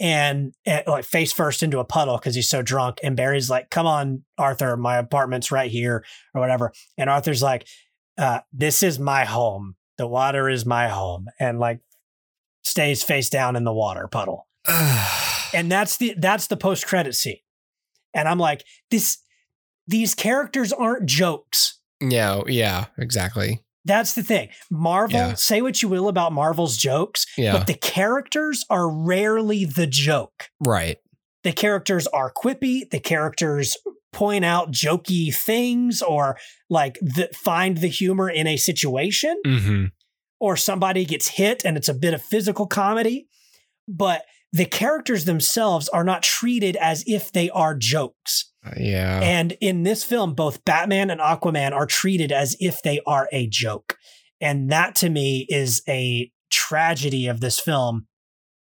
and, and, like face first into a puddle because he's so drunk and barry's like come on arthur my apartment's right here or whatever and arthur's like uh, this is my home the water is my home and like stays face down in the water puddle and that's the that's the post credit scene and i'm like this these characters aren't jokes yeah. Yeah. Exactly. that's the thing. Marvel, Yeah. say what you will about Marvel's jokes, Yeah. but the characters are rarely the joke. right. The characters are quippy, the characters point out jokey things or like the, find the humor in a situation Mm-hmm. Or somebody gets hit and it's a bit of physical comedy, but the characters themselves are not treated as if they are jokes. Uh, yeah. And in this film, both Batman and Aquaman are treated as if they are a joke. And that to me is a tragedy of this film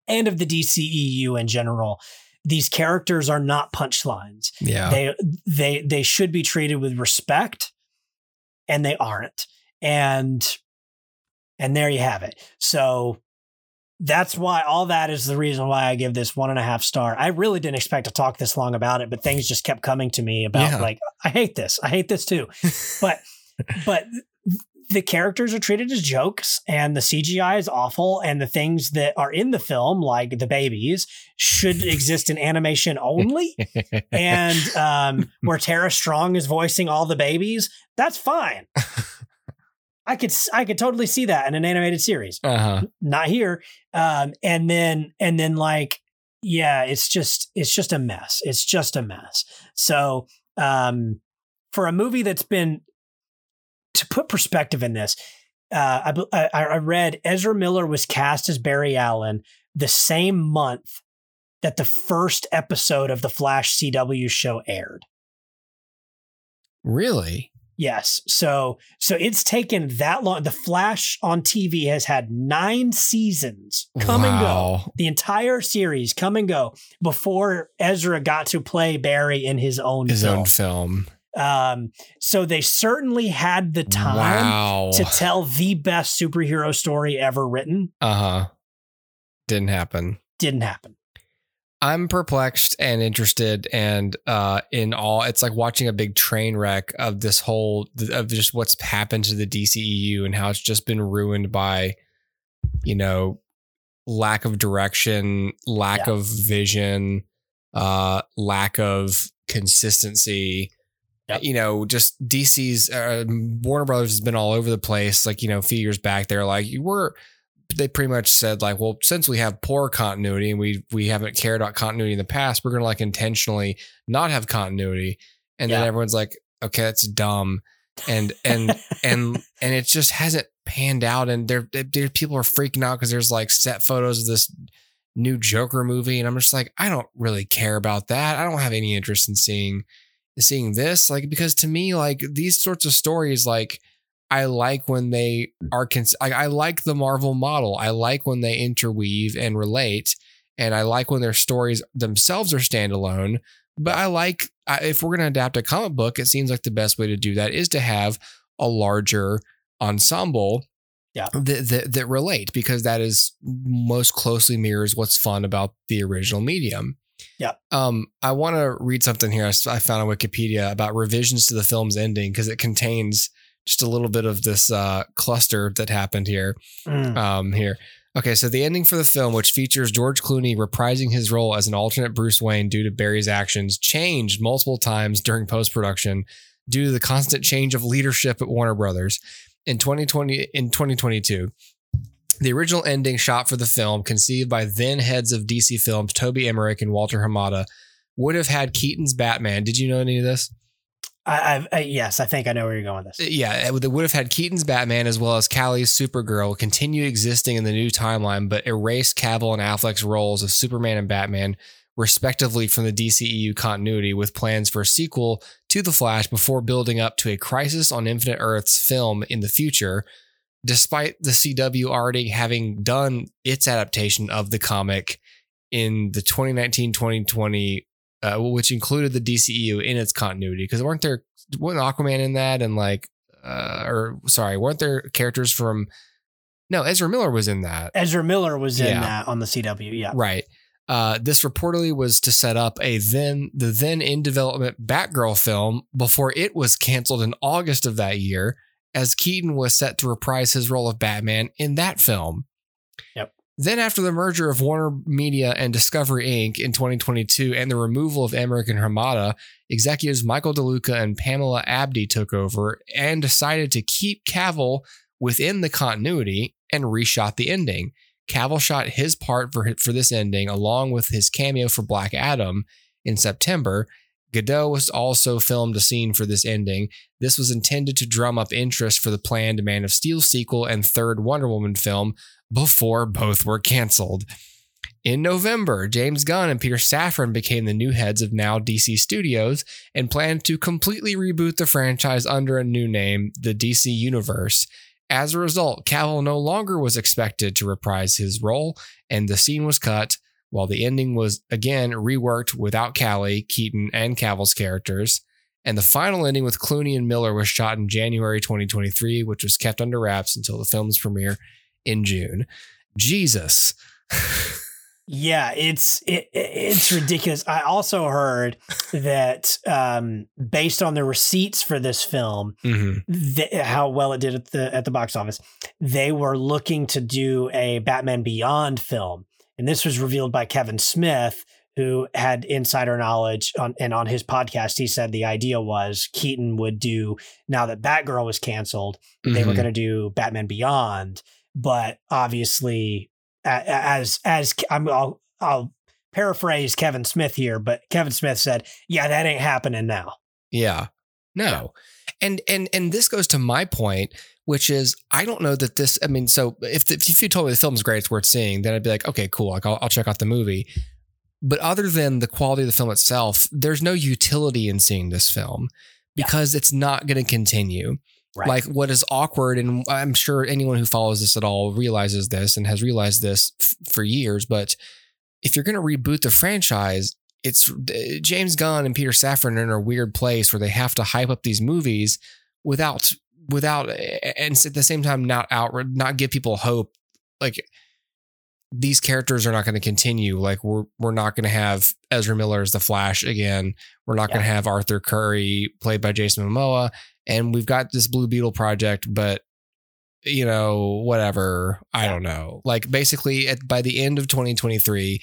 and of the DCEU in general. These characters are not punchlines. yeah. They they they should be treated with respect, and they aren't. And and there you have it. So that's why all that is the reason why I give this one and a half star. I really didn't expect to talk this long about it, but things just kept coming to me about Yeah. like I hate this. I hate this too. but but the characters are treated as jokes and the CGI is awful and the things that are in the film like the babies should exist in animation only and um, where Tara Strong is voicing all the babies, that's fine. I could I could totally see that in an animated series. uh-huh. Not here. Um, and then and then like yeah, it's just it's just a mess. It's just a mess. So um, for a movie that's been to put perspective in this, uh, I, I I read Ezra Miller was cast as Barry Allen the same month that the first episode of the Flash CW show aired. Really? Yes. So so it's taken that long. The Flash on TV has had nine seasons come and go. The entire series come and go before Ezra got to play Barry in his own His film. own film. Um, so they certainly had the time Wow. to tell the best superhero story ever written. Uh-huh. Didn't happen. Didn't happen. I'm perplexed and interested and uh in all it's like watching a big train wreck of this whole of just what's happened to the DCEU and how it's just been ruined by you know lack of direction, lack Yeah. of vision, uh lack of consistency. Yep. You know, just DC's uh, Warner Brothers has been all over the place. Like, you know, a few years back, they're like, we're they pretty much said like, well, since we have poor continuity and we we haven't cared about continuity in the past, we're gonna like intentionally not have continuity. And then everyone's like, okay, that's dumb. And and and and it just hasn't panned out. And there, there people are freaking out because there's like set photos of this new Joker movie, and I'm just like, I don't really care about that. I don't have any interest in seeing seeing this, like because to me, like these sorts of stories, like I like when they are cons- I, I like the Marvel model. I like when they interweave and relate, and I like when their stories themselves are standalone. But I like I- if we're going to adapt a comic book, it seems like the best way to do that is to have a larger ensemble Yeah. that, that that relate because that is most closely mirrors what's fun about the original medium. Yeah. Um, I want to read something here I found on Wikipedia about revisions to the film's ending because it contains just a little bit of this uh, cluster that happened here. Mm. Um, here. Okay, so the ending for the film, which features George Clooney reprising his role as an alternate Bruce Wayne due to Barry's actions, changed multiple times during post production due to the constant change of leadership at Warner Brothers. In 2020, in 2022, the original ending shot for the film, conceived by then heads of DC Films Toby Emmerich and Walter Hamada, would have had Keaton's Batman. Did you know any of this? I, I, yes, I think I know where you're going with this. Uh, yeah, it would would have had Keaton's Batman as well as Calle's Supergirl continue existing in the new timeline, but erase Cavill and Affleck's roles of Superman and Batman, respectively, from the DCEU continuity, with plans for a sequel to The Flash before building up to a Crisis on Infinite Earths film in the future. Despite the CW already having done its adaptation of the comic in the 2019 2020, uh, which included the DCEU in its continuity, because weren't there wasn't Aquaman in that and like uh or sorry, weren't there characters from no, Ezra Miller was in that. Ezra Miller was in that on the CW. Yeah. Right. Uh, this reportedly was to set up a then the then in development Batgirl film before it was canceled in August of that year, as Keaton was set to reprise his role of Batman in that film. Yep. Then, after the merger of Warner Media and Discovery Inc. in 2022 and the removal of Emmerich and Hamada, executives Michael DeLuca and Pamela Abdy took over and decided to keep Cavill within the continuity and reshot the ending. Cavill shot his part for for this ending along with his cameo for Black Adam in September. Gadot was also filmed a scene for this ending. This was intended to drum up interest for the planned Man of Steel sequel and third Wonder Woman film before both were canceled. In November, James Gunn and Peter Safran became the new heads of now DC Studios and planned to completely reboot the franchise under a new name, the DC Universe. As a result, Cavill no longer was expected to reprise his role, and the scene was cut, while the ending was again reworked without Calle, Keaton, and Cavill's characters. And the final ending with Clooney and Miller was shot in January 2023, which was kept under wraps until the film's premiere in June. Jesus. Yeah, it's it, it's ridiculous. I also heard that um, based on the receipts for this film, Mm-hmm. th- how well it did at the at the box office, they were looking to do a Batman Beyond film, and this was revealed by Kevin Smith, who had insider knowledge on and on his podcast. He said the idea was Keaton would do now that Batgirl was canceled, they were Mhm. going to do Batman Beyond, but obviously, as as I'm, I'll, I'll paraphrase Kevin Smith here, but Kevin Smith said, "Yeah, that ain't happening now." Yeah. No. And and and this goes to my point, which is I don't know that this. I mean, so if the, if you told me the film's great, it's worth seeing, then I'd be like, okay, cool, like I'll, I'll check out the movie. But other than the quality of the film itself, there's no utility in seeing this film because it's not going to continue. Right. Like what is awkward, and I'm sure anyone who follows this at all realizes this and has realized this f- for years. But if you're going to reboot the franchise, it's uh, James Gunn and Peter Safran are in a weird place where they have to hype up these movies without without and at the same time not out not give people hope. Like these characters are not going to continue. Like we're we're not going to have Ezra Miller as the Flash again. We're not going to have Arthur Curry played by Jason Momoa, and we've got this Blue Beetle project, but you know whatever. I don't know. Like basically, at by the end of 2023,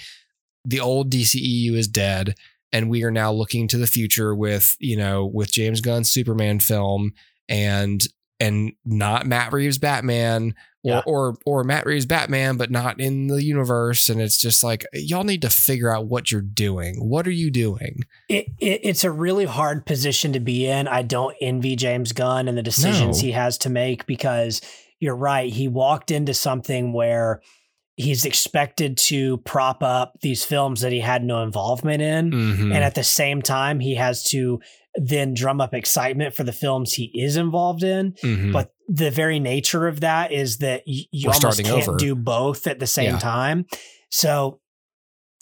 the old DCEU is dead, and we are now looking to the future with you know with James Gunn's Superman film and and not Matt Reeves Batman Yeah. or or Matt Reeves Batman, but not in the universe. And it's just like y'all need to figure out what you're doing. What are you doing? It, it it's a really hard position to be in. I don't envy James Gunn and the decisions No. he has to make because you're right. He walked into something where he's expected to prop up these films that he had no involvement in. Mhm. And at the same time, he has to then drum up excitement for the films he is involved in. Mhm. But the very nature of that is that you almost can't over. do both at the same Yeah. time. So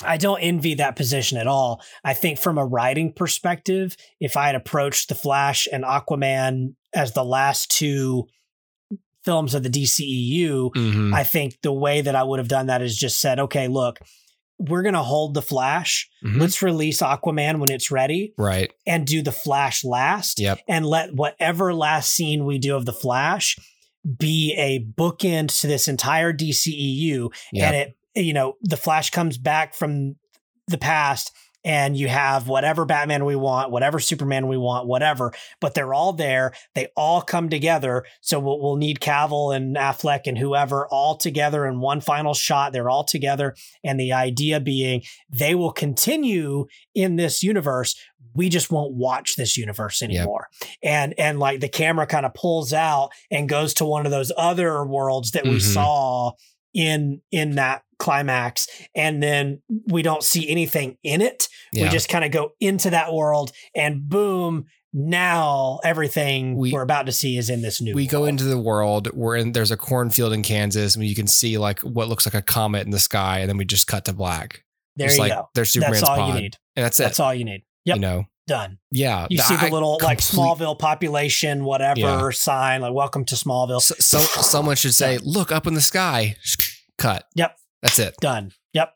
I don't envy that position at all. I think from a writing perspective, if I had approached The Flash and Aquaman as the last two films of the DCEU, Mhm. I think the way that I would have done that is just said, okay, look, we're going to hold The Flash. Mhm. Let's release Aquaman when it's ready right. and do The Flash last Yep. and let whatever last scene we do of the Flash be a bookend to this entire DCEU. Yep. And it, you know, the Flash comes back from the past and you have whatever Batman we want, whatever Superman we want, whatever, but they're all there. They all come together. So we'll, we'll need Cavill and Affleck and whoever all together in one final shot. They're all together. And the idea being they will continue in this universe. We just won't watch this universe anymore. And and like the camera kind of pulls out and goes to one of those other worlds that we Mhm. saw in in that climax and then we don't see anything in it. We just kind of go into that world and boom now everything We- are about to see is in this new we go into the world where in, there's a cornfield in Kansas and you can see like what looks like a comet in the sky, and then we just cut to black. there Just you like go. there's Superman's that's all pod, you need. and that's it. that's all you need. Yep. You know, done yeah. you see the I little like smallville population whatever Yeah. sign like welcome to smallville So, so someone should say, "Look up in the sky." Cut. Yep. That's it. done yep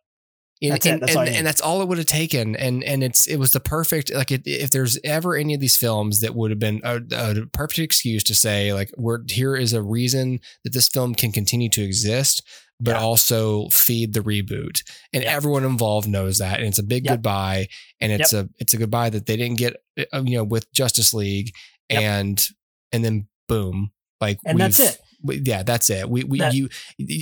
And, That's it. That's and, all and that's all it would have taken. And and it's it was the perfect like it, if there's ever any of these films that would have been a, a perfect excuse to say like we're here is a reason that this film can continue to exist, but Yeah. also feed the reboot. And Yep. everyone involved knows that, and it's a big Yep. goodbye. And it's a it's a goodbye that they didn't get uh, you know with Justice League, Yep. and and then boom, like And that's it. We- yeah, that's it. We we That- you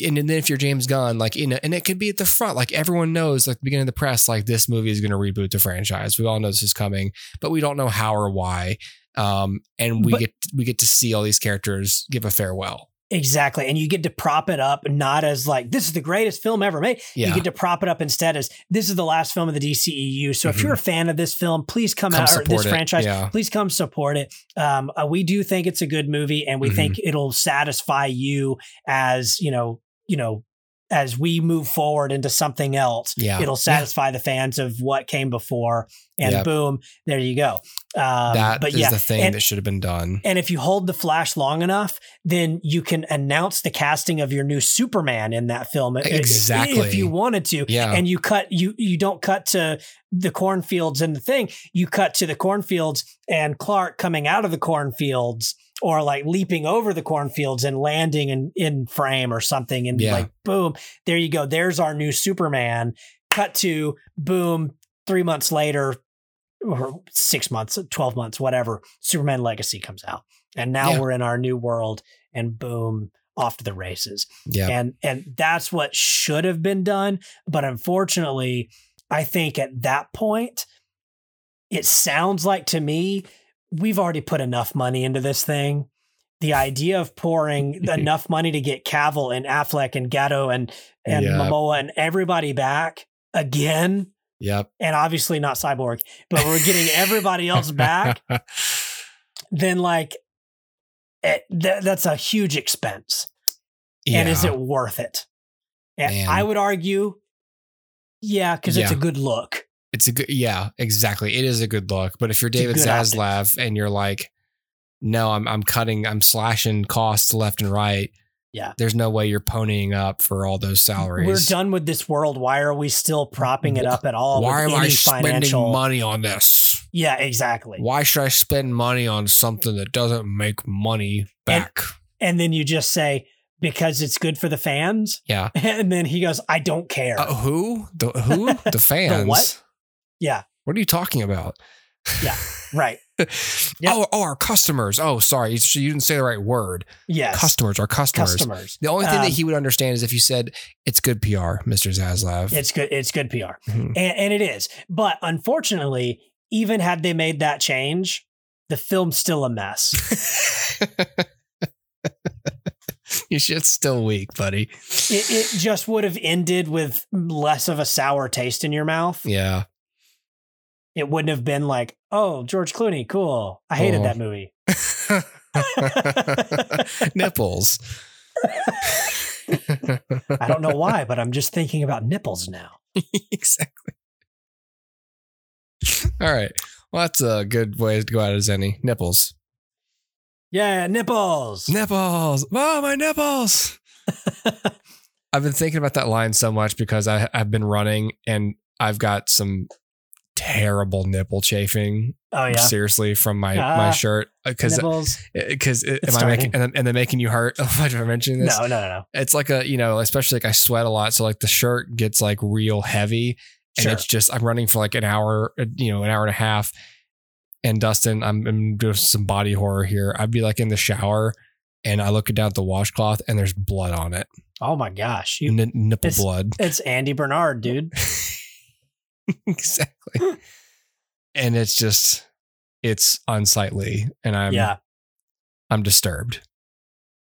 and then if you're James Gunn, like you know, and it could be at the front, like everyone knows, like the beginning of the press, like this movie is going to reboot the franchise. We all know this is coming, but we don't know how or why. Um, and we But- get we get to see all these characters give a farewell. Exactly. And you get to prop it up not as like, this is the greatest film ever made. Yeah. You get to prop it up instead as this is the last film of the DCEU. So if you're a fan of this film, please come, Mm-hmm. Come out or this it. franchise. Yeah. Please come support it. Um, uh, we do think it's a good movie and we Mhm. think it'll satisfy you as, you know, you know, as we move forward into something else, Yeah. it'll satisfy the fans of what came before. And Yep. boom, there you go. Um, That but is yeah, the thing and- that should have been done. and if you hold the flash long enough, then you can announce the casting of your new Superman in that film. Exactly. If you wanted to. Yeah. And you cut you you don't cut to the cornfields and the thing. You cut to the cornfields and Clark coming out of the cornfields or like leaping over the cornfields and landing in, in frame or something. And Yeah. like boom, there you go. There's our new Superman. Cut to boom, three months later, or six months, 12 months, whatever, Superman Legacy comes out. And now Yeah. we're in our new world and boom, off to the races. Yeah. And and that's what should have been done. But unfortunately, I think at that point, it sounds like to me, we've already put enough money into this thing. The idea of pouring enough money to get Cavill and Affleck and Gadot and and Yeah. Momoa and everybody back again Yep. and obviously not cyborg, but we're getting everybody else back, then like eh, it, th- that's a huge expense. And is it worth it? And Man. I would argue, yeah, because it's a good look. It's a good, yeah, exactly. It is a good look. But if you're David. Zaslav and you're like, no, I'm I'm cutting, I'm slashing costs left and right. Yeah. There's no way you're ponying up for all those salaries. We're done with this world. Why are we still propping it up at all? Why am I spending money on this? Yeah, exactly. Why should I spend money on something that doesn't make money back? And then you just say because it's good for the fans, yeah. and then he goes, "I don't care." Uh, who? The who? The fans. what? Yeah, What are you talking about? yeah, right. Oh, oh, our customers. Oh, sorry, you didn't say the right word. Yes, Customers, our customers. customers. The only thing Um, that he would understand is if you said it's good PR, Mr. Zaslav. It's good. It's good PR, Mhm. and, and it is. But unfortunately, even had they made that change, the film's still a mess. Your shit's still weak, buddy. it, it just would have ended with less of a sour taste in your mouth. Yeah. It wouldn't have been like, "Oh, George Clooney, cool." I hated Oh. that movie. Nipples. I don't know why, but I'm just thinking about nipples now. exactly. All right. Well, that's a good way to go out as any. Nipples. Yeah, nipples. Nipples. Oh, my nipples. I've been thinking about that line so much because I, I've been running and I've got some terrible nipple chafing. oh yeah, Seriously, from my Ah, my shirt because because am It's I making and, and they're making you hurt? Have I mentioned this? No, no, no, no. It's like a you know, especially like I sweat a lot, so like the shirt gets like real heavy, and Sure. it's just I'm running for like an hour, uh, you know, an hour and a half. And Dustin, I'm, I'm doing some body horror here. I'd be like in the shower, and I look down at the washcloth, and there's blood on it, Oh my gosh, you. N- nipple It's- blood. It's Andy Bernard, dude. exactly. and it's just, it's unsightly, and I'm yeah. I'm disturbed.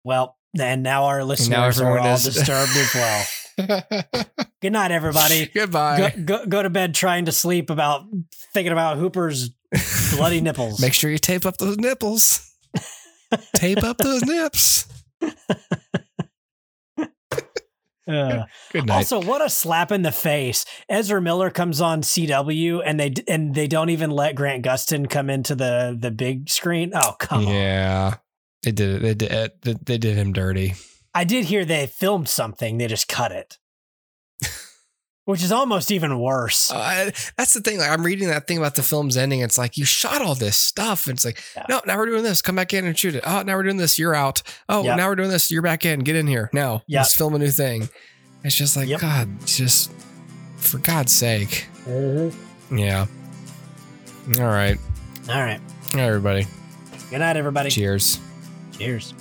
Well, and now our listeners are all is- disturbed as well. Good night, everybody. Goodbye. Go, go, go to bed trying to sleep about thinking about Hooper's bloody nipples. Make sure you tape up those nipples. tape up those nips. Uh, Good night. also, what a slap in the face! Ezra Miller comes on CW, and they and they don't even let Grant Gustin come into the the big screen. Oh come on! yeah, they did it. They did it. They, they did him dirty. I did hear they filmed something; they just cut it, which is almost even worse. Uh, that's the thing. Like I'm reading that thing about the film's ending. It's like you shot all this stuff. And it's like, Yeah. no, now we're doing this. Come back in and shoot it. Oh, now we're doing this. You're out. Oh, Yep. now we're doing this. You're back in. Get in here now. Yep. Let's film a new thing. It's just like Yep. God. Just for God's sake. Yeah. All right. All right. All right, everybody. Good night, everybody. Cheers. Cheers.